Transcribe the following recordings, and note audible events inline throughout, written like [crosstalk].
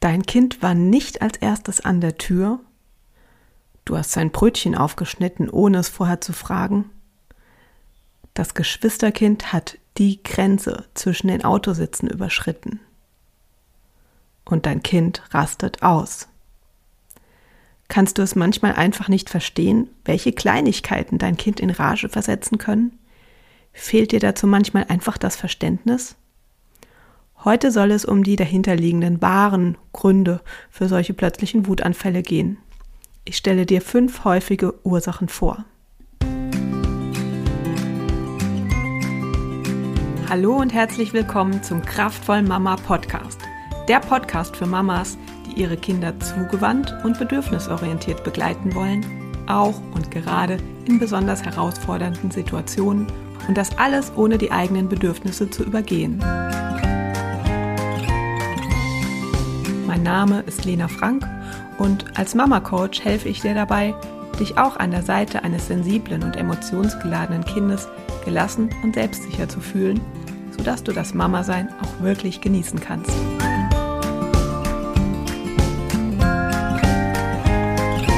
Dein Kind war nicht als erstes an der Tür. Du hast sein Brötchen aufgeschnitten, ohne es vorher zu fragen. Das Geschwisterkind hat die Grenze zwischen den Autositzen überschritten. Und dein Kind rastet aus. Kannst du es manchmal einfach nicht verstehen, welche Kleinigkeiten dein Kind in Rage versetzen können? Fehlt dir dazu manchmal einfach das Verständnis? Heute soll es um die dahinterliegenden wahren Gründe für solche plötzlichen Wutanfälle gehen. Ich stelle dir fünf häufige Ursachen vor. Hallo und herzlich willkommen zum Kraftvoll Mama Podcast. Der Podcast für Mamas, die ihre Kinder zugewandt und bedürfnisorientiert begleiten wollen, auch und gerade in besonders herausfordernden Situationen und das alles ohne die eigenen Bedürfnisse zu übergehen. Mein Name ist Lena Frank und als Mama Coach helfe ich dir dabei, dich auch an der Seite eines sensiblen und emotionsgeladenen Kindes gelassen und selbstsicher zu fühlen sodass du das Mama-Sein auch wirklich genießen kannst.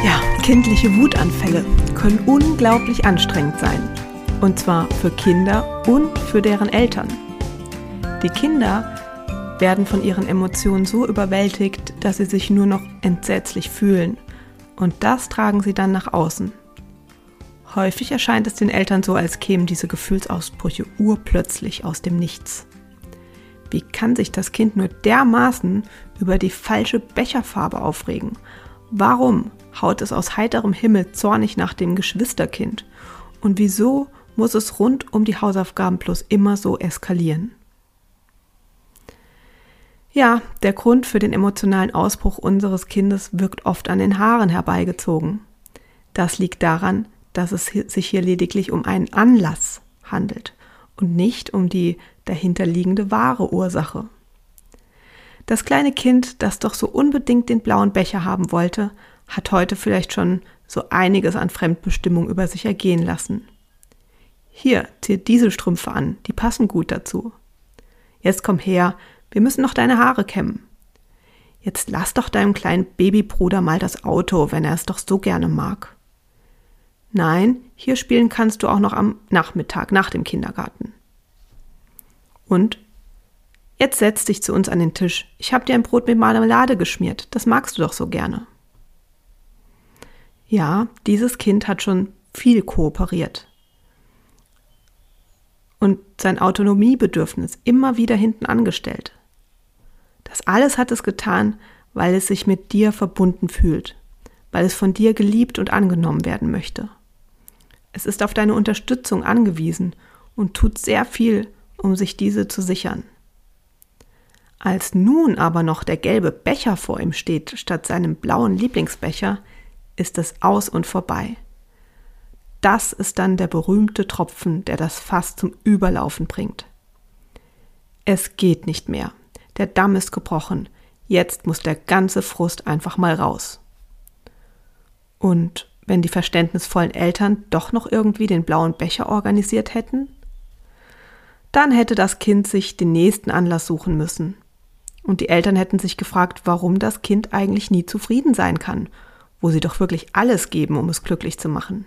Ja, kindliche Wutanfälle können unglaublich anstrengend sein. Und zwar für Kinder und für deren Eltern. Die Kinder werden von ihren Emotionen so überwältigt, dass sie sich nur noch entsetzlich fühlen. Und das tragen sie dann nach außen. Häufig erscheint es den Eltern so, als kämen diese Gefühlsausbrüche urplötzlich aus dem Nichts. Wie kann sich das Kind nur dermaßen über die falsche Becherfarbe aufregen? Warum haut es aus heiterem Himmel zornig nach dem Geschwisterkind? Und wieso muss es rund um die Hausaufgaben plus immer so eskalieren? Ja, der Grund für den emotionalen Ausbruch unseres Kindes wirkt oft an den Haaren herbeigezogen. Das liegt daran, dass es sich hier lediglich um einen Anlass handelt und nicht um die dahinterliegende wahre Ursache. Das kleine Kind, das doch so unbedingt den blauen Becher haben wollte, hat heute vielleicht schon so einiges an Fremdbestimmung über sich ergehen lassen. Hier, zieh diese Strümpfe an, die passen gut dazu. Jetzt komm her, wir müssen noch deine Haare kämmen. Jetzt lass doch deinem kleinen Babybruder mal das Auto, wenn er es doch so gerne mag. Nein, hier spielen kannst du auch noch am Nachmittag nach dem Kindergarten. Und jetzt setz dich zu uns an den Tisch. Ich habe dir ein Brot mit Marmelade geschmiert. Das magst du doch so gerne. Ja, dieses Kind hat schon viel kooperiert und sein Autonomiebedürfnis immer wieder hinten angestellt. Das alles hat es getan, weil es sich mit dir verbunden fühlt, weil es von dir geliebt und angenommen werden möchte. Es ist auf deine Unterstützung angewiesen und tut sehr viel, um sich diese zu sichern. Als nun aber noch der gelbe Becher vor ihm steht statt seinem blauen Lieblingsbecher, ist es aus und vorbei. Das ist dann der berühmte Tropfen, der das Fass zum Überlaufen bringt. Es geht nicht mehr. Der Damm ist gebrochen. Jetzt muss der ganze Frust einfach mal raus. Und wenn die verständnisvollen Eltern doch noch irgendwie den blauen Becher organisiert hätten? Dann hätte das Kind sich den nächsten Anlass suchen müssen. Und die Eltern hätten sich gefragt, warum das Kind eigentlich nie zufrieden sein kann, wo sie doch wirklich alles geben, um es glücklich zu machen.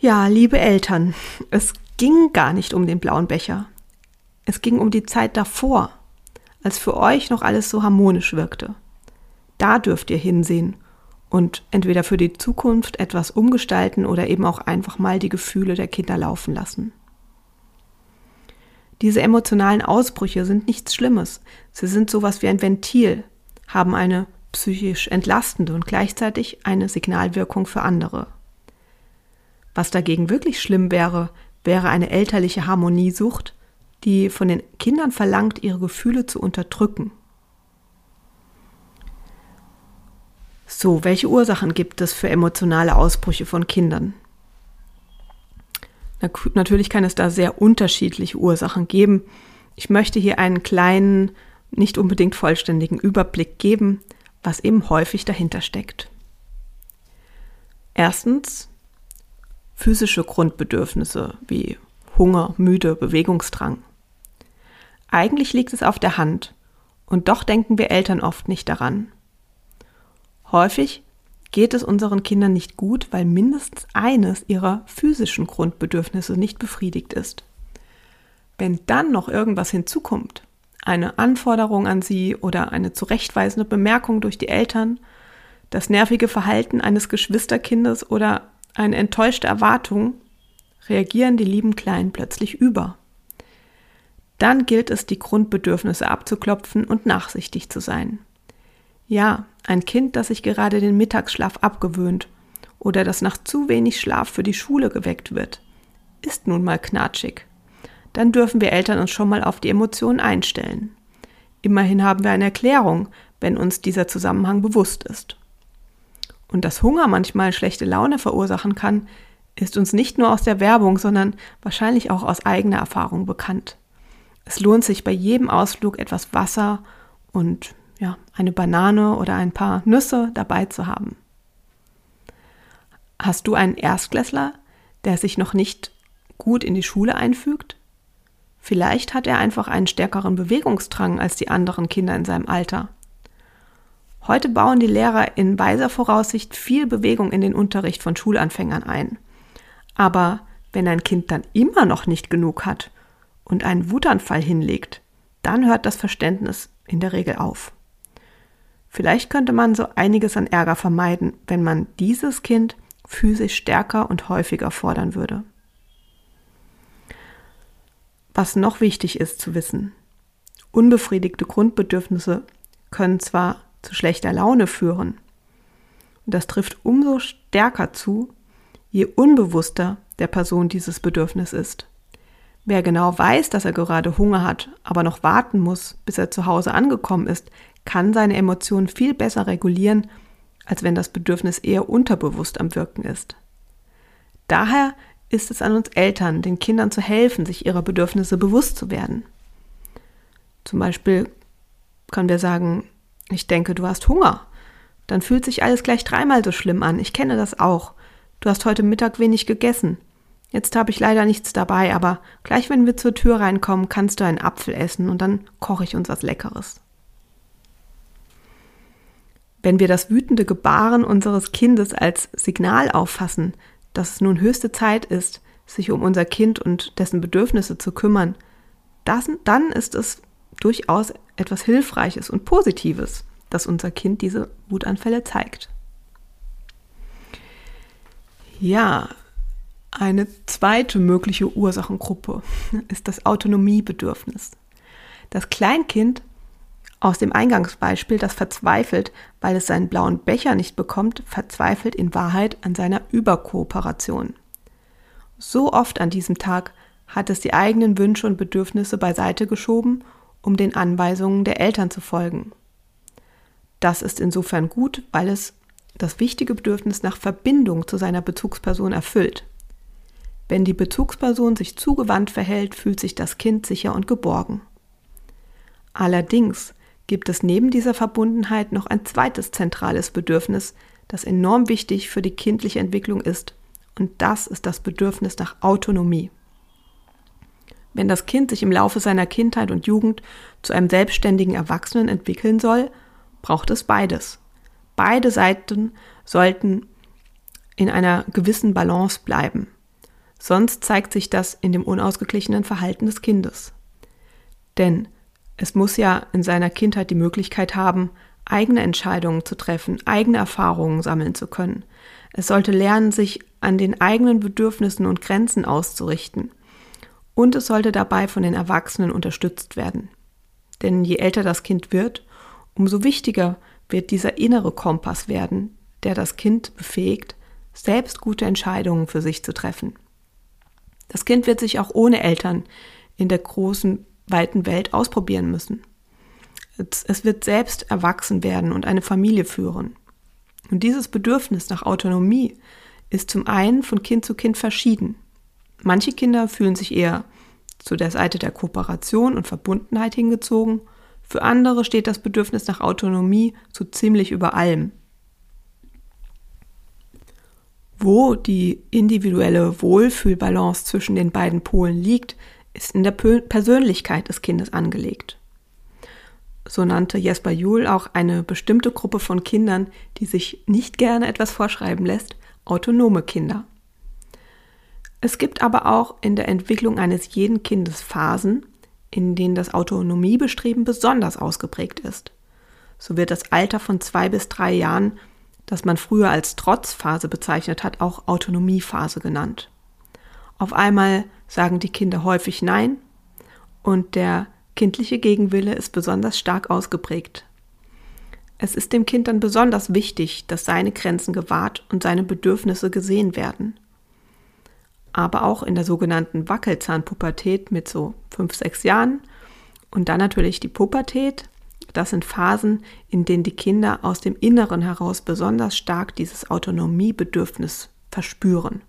Ja, liebe Eltern, es ging gar nicht um den blauen Becher. Es ging um die Zeit davor, als für euch noch alles so harmonisch wirkte. Da dürft ihr hinsehen und entweder für die Zukunft etwas umgestalten oder eben auch einfach mal die Gefühle der Kinder laufen lassen. Diese emotionalen Ausbrüche sind nichts Schlimmes. Sie sind sowas wie ein Ventil, haben eine psychisch entlastende und gleichzeitig eine Signalwirkung für andere. Was dagegen wirklich schlimm wäre, wäre eine elterliche Harmoniesucht, die von den Kindern verlangt, ihre Gefühle zu unterdrücken So, welche Ursachen gibt es für emotionale Ausbrüche von Kindern? Na, natürlich kann es da sehr unterschiedliche Ursachen geben. Ich möchte hier einen kleinen, nicht unbedingt vollständigen Überblick geben, was eben häufig dahinter steckt. Erstens physische Grundbedürfnisse wie Hunger, Müde, Bewegungsdrang. Eigentlich liegt es auf der Hand Und doch denken wir Eltern oft nicht daran. Häufig geht es unseren Kindern nicht gut, weil mindestens eines ihrer physischen Grundbedürfnisse nicht befriedigt ist. Wenn dann noch irgendwas hinzukommt, eine Anforderung an sie oder eine zurechtweisende Bemerkung durch die Eltern, das nervige Verhalten eines Geschwisterkindes oder eine enttäuschte Erwartung, reagieren die lieben Kleinen plötzlich über. Dann gilt es, die Grundbedürfnisse abzuklopfen und nachsichtig zu sein. Ja, ein Kind, das sich gerade den Mittagsschlaf abgewöhnt oder das nach zu wenig Schlaf für die Schule geweckt wird, ist nun mal knatschig. Dann dürfen wir Eltern uns schon mal auf die Emotionen einstellen. Immerhin haben wir eine Erklärung, wenn uns dieser Zusammenhang bewusst ist. Und dass Hunger manchmal schlechte Laune verursachen kann, ist uns nicht nur aus der Werbung, sondern wahrscheinlich auch aus eigener Erfahrung bekannt. Es lohnt sich bei jedem Ausflug etwas Wasser und ja, eine Banane oder ein paar Nüsse dabei zu haben. Hast du einen Erstklässler, der sich noch nicht gut in die Schule einfügt? Vielleicht hat er einfach einen stärkeren Bewegungsdrang als die anderen Kinder in seinem Alter. Heute bauen die Lehrer in weiser Voraussicht viel Bewegung in den Unterricht von Schulanfängern ein. Aber wenn ein Kind dann immer noch nicht genug hat und einen Wutanfall hinlegt, dann hört das Verständnis in der Regel auf. Vielleicht könnte man so einiges an Ärger vermeiden, wenn man dieses Kind physisch stärker und häufiger fordern würde. Was noch wichtig ist zu wissen, unbefriedigte Grundbedürfnisse können zwar zu schlechter Laune führen, und das trifft umso stärker zu, je unbewusster der Person dieses Bedürfnis ist. Wer genau weiß, dass er gerade Hunger hat, aber noch warten muss, bis er zu Hause angekommen ist, kann seine Emotionen viel besser regulieren, als wenn das Bedürfnis eher unterbewusst am Wirken ist. Daher ist es an uns Eltern, den Kindern zu helfen, sich ihrer Bedürfnisse bewusst zu werden. Zum Beispiel können wir sagen, ich denke, du hast Hunger. Dann fühlt sich alles gleich dreimal so schlimm an. Ich kenne das auch. Du hast heute Mittag wenig gegessen. Jetzt habe ich leider nichts dabei, aber gleich wenn wir zur Tür reinkommen, kannst du einen Apfel essen und dann koche ich uns was Leckeres. Wenn wir das wütende Gebaren unseres Kindes als Signal auffassen, dass es nun höchste Zeit ist, sich um unser Kind und dessen Bedürfnisse zu kümmern, das, dann ist es durchaus etwas Hilfreiches und Positives, dass unser Kind diese Wutanfälle zeigt. Ja, eine zweite mögliche Ursachengruppe [laughs] ist das Autonomiebedürfnis. Das Kleinkind aus dem Eingangsbeispiel, das verzweifelt, weil es seinen blauen Becher nicht bekommt, verzweifelt in Wahrheit an seiner Überkooperation. So oft an diesem Tag hat es die eigenen Wünsche und Bedürfnisse beiseite geschoben, um den Anweisungen der Eltern zu folgen. Das ist insofern gut, weil es das wichtige Bedürfnis nach Verbindung zu seiner Bezugsperson erfüllt. Wenn die Bezugsperson sich zugewandt verhält, fühlt sich das Kind sicher und geborgen. Allerdings gibt es neben dieser Verbundenheit noch ein zweites zentrales Bedürfnis, das enorm wichtig für die kindliche Entwicklung ist, und das ist das Bedürfnis nach Autonomie. Wenn das Kind sich im Laufe seiner Kindheit und Jugend zu einem selbstständigen Erwachsenen entwickeln soll, braucht es beides. Beide Seiten sollten in einer gewissen Balance bleiben. Sonst zeigt sich das in dem unausgeglichenen Verhalten des Kindes. Denn es muss ja in seiner Kindheit die Möglichkeit haben, eigene Entscheidungen zu treffen, eigene Erfahrungen sammeln zu können. Es sollte lernen, sich an den eigenen Bedürfnissen und Grenzen auszurichten. Und es sollte dabei von den Erwachsenen unterstützt werden. Denn je älter das Kind wird, umso wichtiger wird dieser innere Kompass werden, der das Kind befähigt, selbst gute Entscheidungen für sich zu treffen. Das Kind wird sich auch ohne Eltern in der großen weiten Welt ausprobieren müssen. Es wird selbst erwachsen werden und eine Familie führen. Und dieses Bedürfnis nach Autonomie ist zum einen von Kind zu Kind verschieden. Manche Kinder fühlen sich eher zu der Seite der Kooperation und Verbundenheit hingezogen. Für andere steht das Bedürfnis nach Autonomie so ziemlich über allem. Wo die individuelle Wohlfühlbalance zwischen den beiden Polen liegt, ist in der Persönlichkeit des Kindes angelegt. so nannte Jesper Juhl auch eine bestimmte Gruppe von Kindern, die sich nicht gerne etwas vorschreiben lässt, autonome Kinder. Es gibt aber auch in der Entwicklung eines jeden Kindes Phasen, in denen das Autonomiebestreben besonders ausgeprägt ist. So wird das Alter von zwei bis drei Jahren, das man früher als Trotzphase bezeichnet hat, auch Autonomiephase genannt. Auf einmal sagen die Kinder häufig Nein und der kindliche Gegenwille ist besonders stark ausgeprägt. Es ist dem Kind dann besonders wichtig, dass seine Grenzen gewahrt und seine Bedürfnisse gesehen werden. Aber auch in der sogenannten Wackelzahnpubertät mit so fünf, sechs Jahren und dann natürlich die Pubertät. Das sind Phasen, in denen die Kinder aus dem Inneren heraus besonders stark dieses Autonomiebedürfnis verspüren.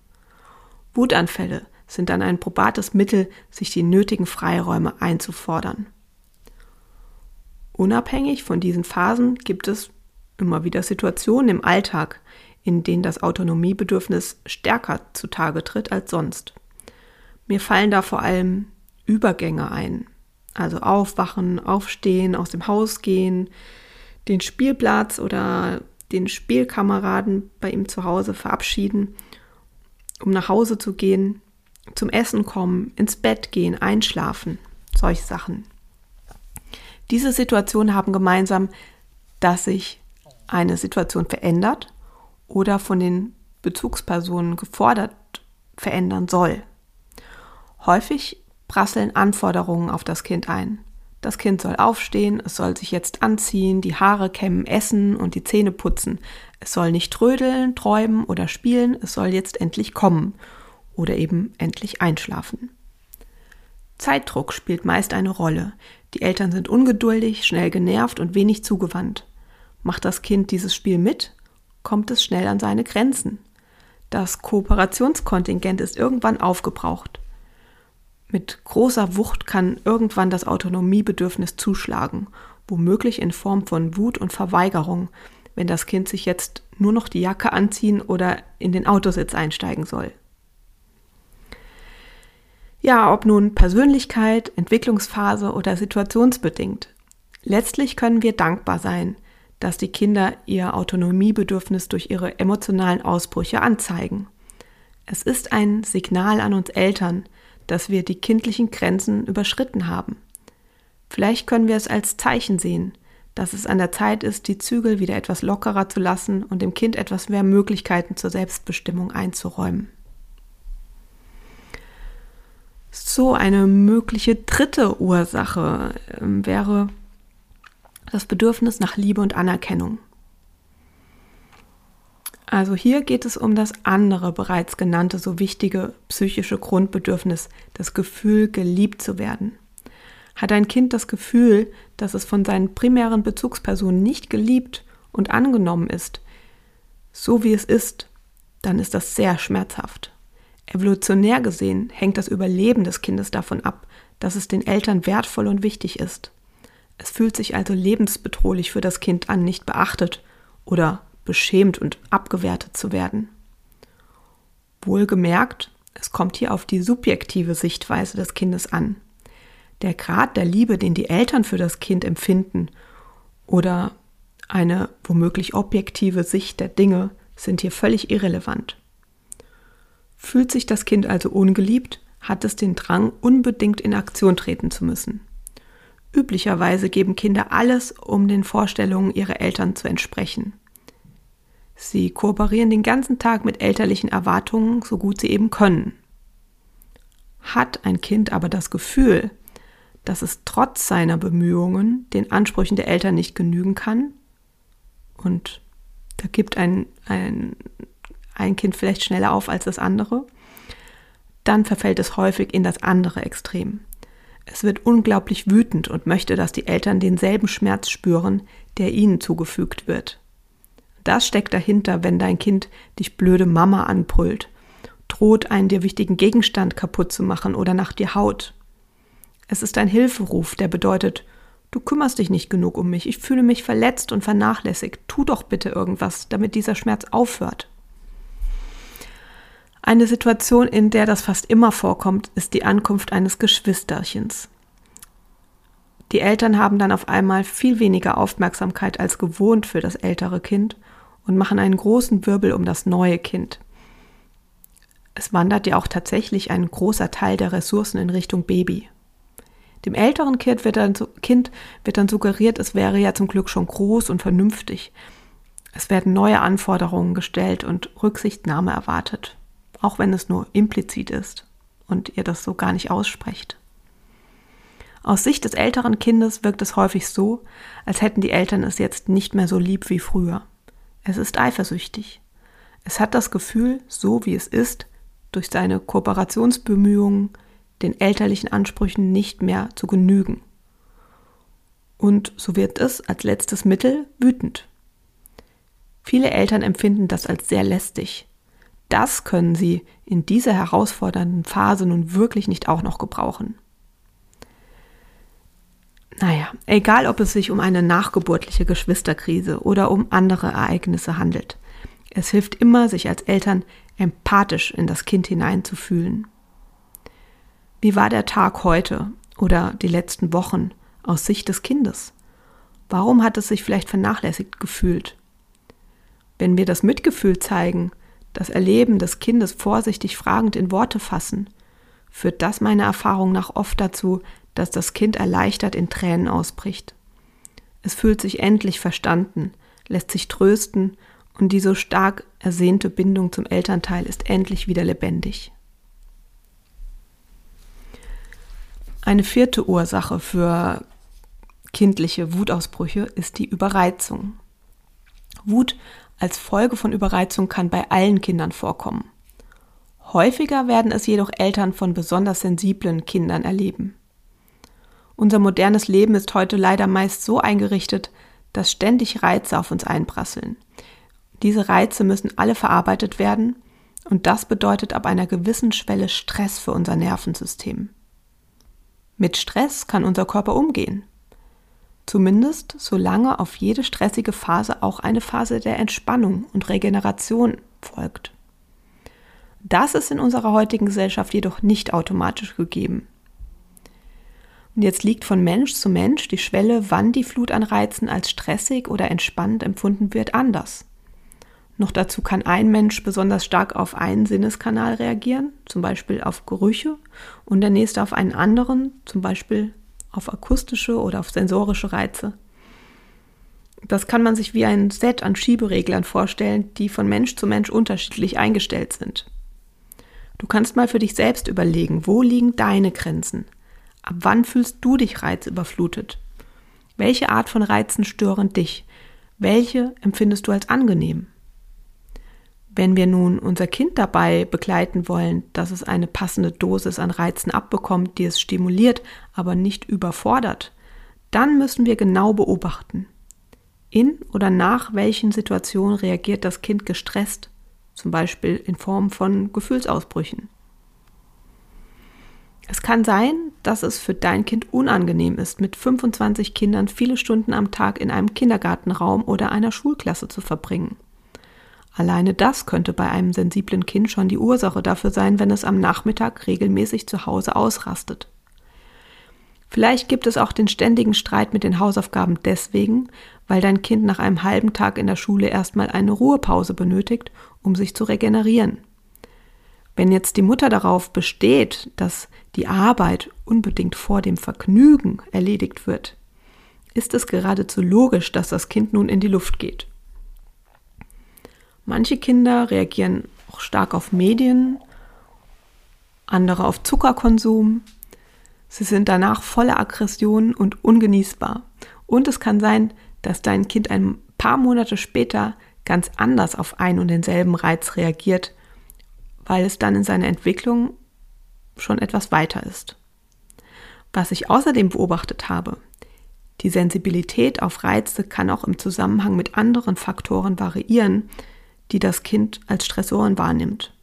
Wutanfälle sind dann ein probates Mittel, sich die nötigen Freiräume einzufordern. Unabhängig von diesen Phasen gibt es immer wieder Situationen im Alltag, in denen das Autonomiebedürfnis stärker zutage tritt als sonst. Mir fallen da vor allem Übergänge ein, also aufwachen, aufstehen, aus dem Haus gehen, den Spielplatz oder den Spielkameraden bei ihm zu Hause verabschieden, um nach Hause zu gehen, zum Essen kommen, ins Bett gehen, einschlafen, solche Sachen. Diese Situationen haben gemeinsam, dass sich eine Situation verändert oder von den Bezugspersonen gefordert verändern soll. Häufig prasseln Anforderungen auf das Kind ein. Das Kind soll aufstehen, es soll sich jetzt anziehen, die Haare kämmen, essen und die Zähne putzen. Es soll nicht trödeln, träumen oder spielen, es soll jetzt endlich kommen oder eben endlich einschlafen. Zeitdruck spielt meist eine Rolle. Die Eltern sind ungeduldig, schnell genervt und wenig zugewandt. Macht das Kind dieses Spiel mit, kommt es schnell an seine Grenzen. Das Kooperationskontingent ist irgendwann aufgebraucht. Mit großer Wucht kann irgendwann das Autonomiebedürfnis zuschlagen, womöglich in Form von Wut und Verweigerung, wenn das Kind sich jetzt nur noch die Jacke anziehen oder in den Autositz einsteigen soll. Ja, ob nun Persönlichkeit, Entwicklungsphase oder situationsbedingt. Letztlich können wir dankbar sein, dass die Kinder ihr Autonomiebedürfnis durch ihre emotionalen Ausbrüche anzeigen. Es ist ein Signal an uns Eltern, dass wir die kindlichen Grenzen überschritten haben. Vielleicht können wir es als Zeichen sehen, dass es an der Zeit ist, die Zügel wieder etwas lockerer zu lassen und dem Kind etwas mehr Möglichkeiten zur Selbstbestimmung einzuräumen. So eine mögliche dritte Ursache ähm, wäre das Bedürfnis nach Liebe und Anerkennung. Also hier geht es um das andere bereits genannte, so wichtige psychische Grundbedürfnis, das Gefühl, geliebt zu werden. Hat ein Kind das Gefühl, dass es von seinen primären Bezugspersonen nicht geliebt und angenommen ist, so wie es ist, dann ist das sehr schmerzhaft. Evolutionär gesehen hängt das Überleben des Kindes davon ab, dass es den Eltern wertvoll und wichtig ist. Es fühlt sich also lebensbedrohlich für das Kind an, nicht beachtet oder beschämt und abgewertet zu werden. Wohlgemerkt, es kommt hier auf die subjektive Sichtweise des Kindes an. Der Grad der Liebe, den die Eltern für das Kind empfinden, oder eine womöglich objektive Sicht der Dinge sind hier völlig irrelevant. Fühlt sich das Kind also ungeliebt, hat es den Drang, unbedingt in Aktion treten zu müssen. Üblicherweise geben Kinder alles, um den Vorstellungen ihrer Eltern zu entsprechen. Sie kooperieren den ganzen Tag mit elterlichen Erwartungen, so gut sie eben können. Hat ein Kind aber das Gefühl, dass es trotz seiner Bemühungen den Ansprüchen der Eltern nicht genügen kann, und da gibt ein, ein ein Kind vielleicht schneller auf als das andere, dann verfällt es häufig in das andere Extrem. Es wird unglaublich wütend und möchte, dass die Eltern denselben Schmerz spüren, der ihnen zugefügt wird. Das steckt dahinter, wenn dein Kind dich blöde Mama anbrüllt, droht einen dir wichtigen Gegenstand kaputt zu machen oder nach dir haut. Es ist ein Hilferuf, der bedeutet, du kümmerst dich nicht genug um mich, ich fühle mich verletzt und vernachlässigt, tu doch bitte irgendwas, damit dieser Schmerz aufhört. Eine Situation, in der das fast immer vorkommt, ist die Ankunft eines Geschwisterchens. Die Eltern haben dann auf einmal viel weniger Aufmerksamkeit als gewohnt für das ältere Kind und machen einen großen Wirbel um das neue Kind. Es wandert ja auch tatsächlich ein großer Teil der Ressourcen in Richtung Baby. Dem älteren kind wird, dann, kind wird dann suggeriert, es wäre ja zum Glück schon groß und vernünftig. Es werden neue Anforderungen gestellt und Rücksichtnahme erwartet, auch wenn es nur implizit ist und ihr das so gar nicht aussprecht. Aus Sicht des älteren Kindes wirkt es häufig so, als hätten die Eltern es jetzt nicht mehr so lieb wie früher. Es ist eifersüchtig. Es hat das Gefühl, so wie es ist, durch seine Kooperationsbemühungen den elterlichen Ansprüchen nicht mehr zu genügen. Und so wird es als letztes Mittel wütend. Viele Eltern empfinden das als sehr lästig. Das können sie in dieser herausfordernden Phase nun wirklich nicht auch noch gebrauchen. Naja, egal ob es sich um eine nachgeburtliche Geschwisterkrise oder um andere Ereignisse handelt. Es hilft immer, sich als Eltern empathisch in das Kind hineinzufühlen. Wie war der Tag heute oder die letzten Wochen aus Sicht des Kindes? Warum hat es sich vielleicht vernachlässigt gefühlt? Wenn wir das Mitgefühl zeigen, das Erleben des Kindes vorsichtig fragend in Worte fassen, führt das meiner Erfahrung nach oft dazu, dass das Kind erleichtert in Tränen ausbricht. Es fühlt sich endlich verstanden, lässt sich trösten und die so stark ersehnte Bindung zum Elternteil ist endlich wieder lebendig. Eine vierte Ursache für kindliche Wutausbrüche ist die Überreizung. Wut als Folge von Überreizung kann bei allen Kindern vorkommen. Häufiger werden es jedoch Eltern von besonders sensiblen Kindern erleben. Unser modernes Leben ist heute leider meist so eingerichtet, dass ständig Reize auf uns einprasseln. Diese Reize müssen alle verarbeitet werden und das bedeutet ab einer gewissen Schwelle Stress für unser Nervensystem. Mit Stress kann unser Körper umgehen. Zumindest solange auf jede stressige Phase auch eine Phase der Entspannung und Regeneration folgt. Das ist in unserer heutigen Gesellschaft jedoch nicht automatisch gegeben. Und jetzt liegt von Mensch zu Mensch die Schwelle, wann die Flut an Reizen als stressig oder entspannend empfunden wird, anders. Noch dazu kann ein Mensch besonders stark auf einen Sinneskanal reagieren, zum Beispiel auf Gerüche, und der nächste auf einen anderen, zum Beispiel auf akustische oder auf sensorische Reize. Das kann man sich wie ein Set an Schiebereglern vorstellen, die von Mensch zu Mensch unterschiedlich eingestellt sind. Du kannst mal für dich selbst überlegen, wo liegen deine Grenzen? Ab wann fühlst du dich reizüberflutet? Welche Art von Reizen stören dich? Welche empfindest du als angenehm? Wenn wir nun unser Kind dabei begleiten wollen, dass es eine passende Dosis an Reizen abbekommt, die es stimuliert, aber nicht überfordert, dann müssen wir genau beobachten. In oder nach welchen Situationen reagiert das Kind gestresst, zum Beispiel in Form von Gefühlsausbrüchen. Es kann sein, dass es für dein Kind unangenehm ist, mit 25 Kindern viele Stunden am Tag in einem Kindergartenraum oder einer Schulklasse zu verbringen. Alleine das könnte bei einem sensiblen Kind schon die Ursache dafür sein, wenn es am Nachmittag regelmäßig zu Hause ausrastet. Vielleicht gibt es auch den ständigen Streit mit den Hausaufgaben deswegen, weil dein Kind nach einem halben Tag in der Schule erstmal eine Ruhepause benötigt, um sich zu regenerieren. Wenn jetzt die Mutter darauf besteht, dass die Arbeit unbedingt vor dem Vergnügen erledigt wird, ist es geradezu logisch, dass das Kind nun in die Luft geht. Manche Kinder reagieren auch stark auf Medien, andere auf Zuckerkonsum. Sie sind danach voller Aggression und ungenießbar. Und es kann sein, dass dein Kind ein paar Monate später ganz anders auf einen und denselben Reiz reagiert, weil es dann in seiner Entwicklung schon etwas weiter ist. Was ich außerdem beobachtet habe, die Sensibilität auf Reize kann auch im Zusammenhang mit anderen Faktoren variieren, die das Kind als Stressoren wahrnimmt.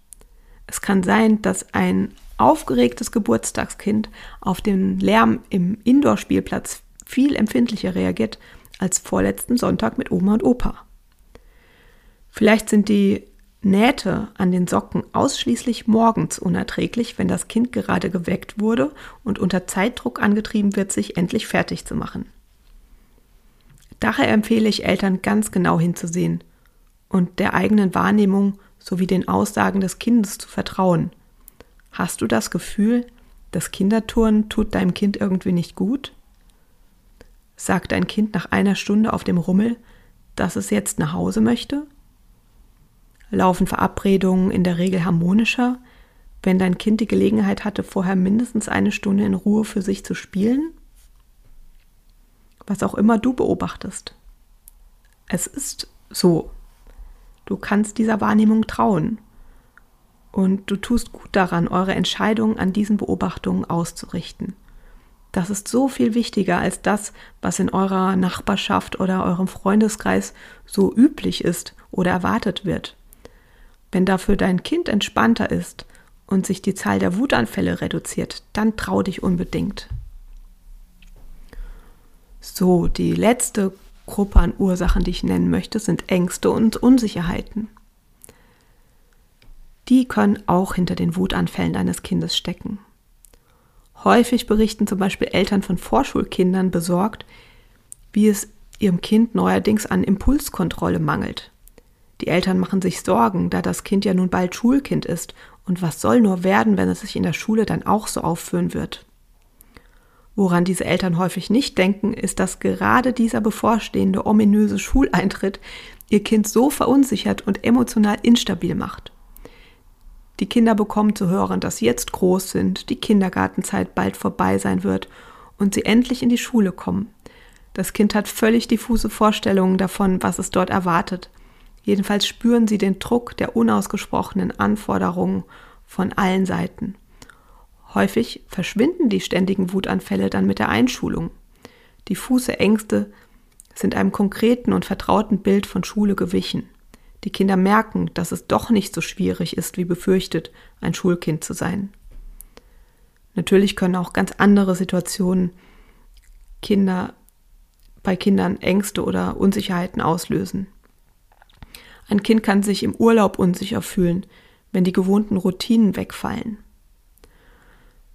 Es kann sein, dass ein aufgeregtes Geburtstagskind auf den Lärm im Indoor-Spielplatz viel empfindlicher reagiert als vorletzten Sonntag mit Oma und Opa. Vielleicht sind die Nähte an den Socken ausschließlich morgens unerträglich, wenn das Kind gerade geweckt wurde und unter Zeitdruck angetrieben wird, sich endlich fertig zu machen. Daher empfehle ich Eltern ganz genau hinzusehen und der eigenen Wahrnehmung sowie den Aussagen des Kindes zu vertrauen. Hast du das Gefühl, das Kinderturnen tut deinem Kind irgendwie nicht gut? Sagt dein Kind nach einer Stunde auf dem Rummel, dass es jetzt nach Hause möchte? Laufen Verabredungen in der Regel harmonischer, wenn dein Kind die Gelegenheit hatte, vorher mindestens eine Stunde in Ruhe für sich zu spielen? Was auch immer du beobachtest. Es ist so. Du kannst dieser Wahrnehmung trauen. Und du tust gut daran, eure Entscheidungen an diesen Beobachtungen auszurichten. Das ist so viel wichtiger als das, was in eurer Nachbarschaft oder eurem Freundeskreis so üblich ist oder erwartet wird. Wenn dafür dein Kind entspannter ist und sich die Zahl der Wutanfälle reduziert, dann trau dich unbedingt. So, die letzte Gruppe an Ursachen, die ich nennen möchte, sind Ängste und Unsicherheiten. Die können auch hinter den Wutanfällen deines Kindes stecken. Häufig berichten zum Beispiel Eltern von Vorschulkindern besorgt, wie es ihrem Kind neuerdings an Impulskontrolle mangelt. Die Eltern machen sich Sorgen, da das Kind ja nun bald Schulkind ist, und was soll nur werden, wenn es sich in der Schule dann auch so aufführen wird. Woran diese Eltern häufig nicht denken, ist, dass gerade dieser bevorstehende ominöse Schuleintritt ihr Kind so verunsichert und emotional instabil macht. Die Kinder bekommen zu hören, dass sie jetzt groß sind, die Kindergartenzeit bald vorbei sein wird und sie endlich in die Schule kommen. Das Kind hat völlig diffuse Vorstellungen davon, was es dort erwartet. Jedenfalls spüren sie den Druck der unausgesprochenen Anforderungen von allen Seiten. Häufig verschwinden die ständigen Wutanfälle dann mit der Einschulung. Diffuse Ängste sind einem konkreten und vertrauten Bild von Schule gewichen die Kinder merken, dass es doch nicht so schwierig ist, wie befürchtet, ein Schulkind zu sein. Natürlich können auch ganz andere Situationen Kinder bei Kindern Ängste oder Unsicherheiten auslösen. Ein Kind kann sich im Urlaub unsicher fühlen, wenn die gewohnten Routinen wegfallen.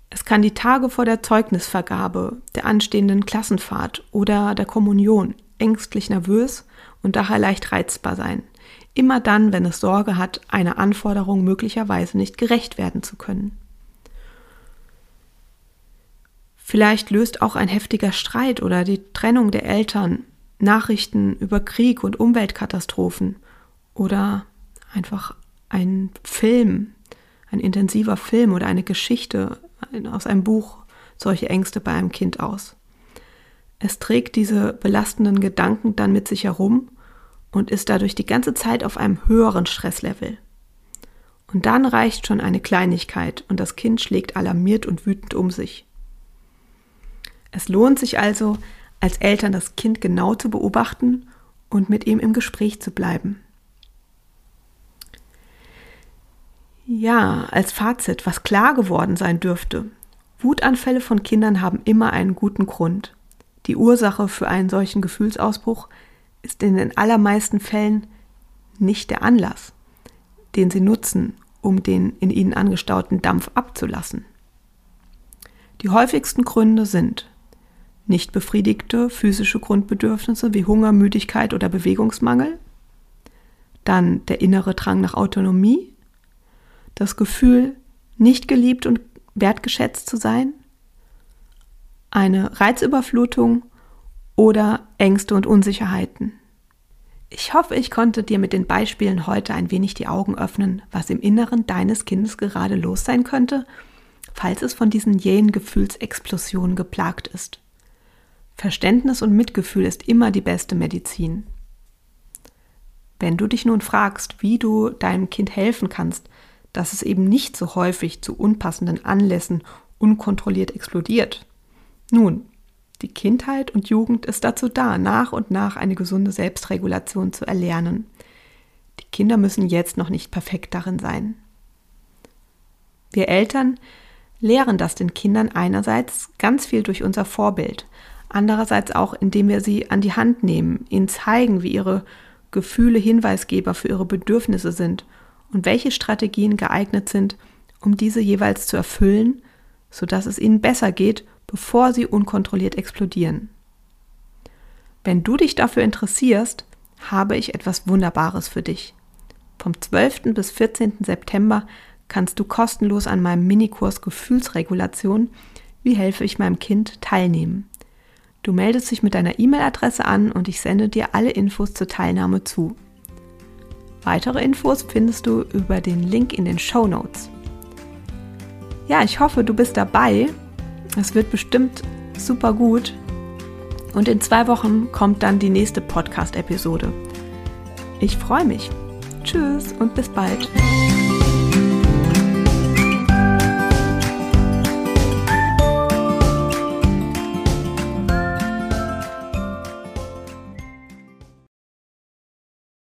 Es kann die Tage vor der Zeugnisvergabe, der anstehenden Klassenfahrt oder der Kommunion ängstlich nervös und daher leicht reizbar sein – immer dann, wenn es Sorge hat, einer Anforderung möglicherweise nicht gerecht werden zu können. Vielleicht löst auch ein heftiger Streit oder die Trennung der Eltern Nachrichten über Krieg und Umweltkatastrophen oder einfach ein Film, ein intensiver Film oder eine Geschichte aus einem Buch solche Ängste bei einem Kind aus. Es trägt diese belastenden Gedanken dann mit sich herum und ist dadurch die ganze Zeit auf einem höheren Stresslevel. Und dann reicht schon eine Kleinigkeit und das Kind schlägt alarmiert und wütend um sich. Es lohnt sich also, als Eltern das Kind genau zu beobachten und mit ihm im Gespräch zu bleiben. Ja, als Fazit, was klar geworden sein dürfte. Wutanfälle von Kindern haben immer einen guten Grund. Die Ursache für einen solchen Gefühlsausbruch ist in den allermeisten Fällen nicht der Anlass, den sie nutzen, um den in ihnen angestauten Dampf abzulassen. Die häufigsten Gründe sind nicht befriedigte physische Grundbedürfnisse wie Hunger, Müdigkeit oder Bewegungsmangel, dann der innere Drang nach Autonomie, das Gefühl, nicht geliebt und wertgeschätzt zu sein, eine Reizüberflutung oder Ängste und Unsicherheiten. Ich hoffe, ich konnte dir mit den Beispielen heute ein wenig die Augen öffnen, was im Inneren deines Kindes gerade los sein könnte, falls es von diesen jähen Gefühlsexplosionen geplagt ist. Verständnis und Mitgefühl ist immer die beste Medizin. Wenn du dich nun fragst, wie du deinem Kind helfen kannst, dass es eben nicht so häufig zu unpassenden Anlässen unkontrolliert explodiert, nun, die Kindheit und Jugend ist dazu da, nach und nach eine gesunde Selbstregulation zu erlernen. Die Kinder müssen jetzt noch nicht perfekt darin sein. Wir Eltern lehren das den Kindern einerseits ganz viel durch unser Vorbild, andererseits auch indem wir sie an die Hand nehmen, ihnen zeigen, wie ihre Gefühle Hinweisgeber für ihre Bedürfnisse sind und welche Strategien geeignet sind, um diese jeweils zu erfüllen, sodass es ihnen besser geht, bevor sie unkontrolliert explodieren. Wenn du dich dafür interessierst, habe ich etwas Wunderbares für dich. Vom 12. bis 14. September kannst du kostenlos an meinem Minikurs Gefühlsregulation, wie helfe ich meinem Kind, teilnehmen. Du meldest dich mit deiner E-Mail-Adresse an und ich sende dir alle Infos zur Teilnahme zu. Weitere Infos findest du über den Link in den Show Notes. Ja, ich hoffe, du bist dabei. Es wird bestimmt super gut. Und in zwei Wochen kommt dann die nächste Podcast-Episode. Ich freue mich. Tschüss und bis bald.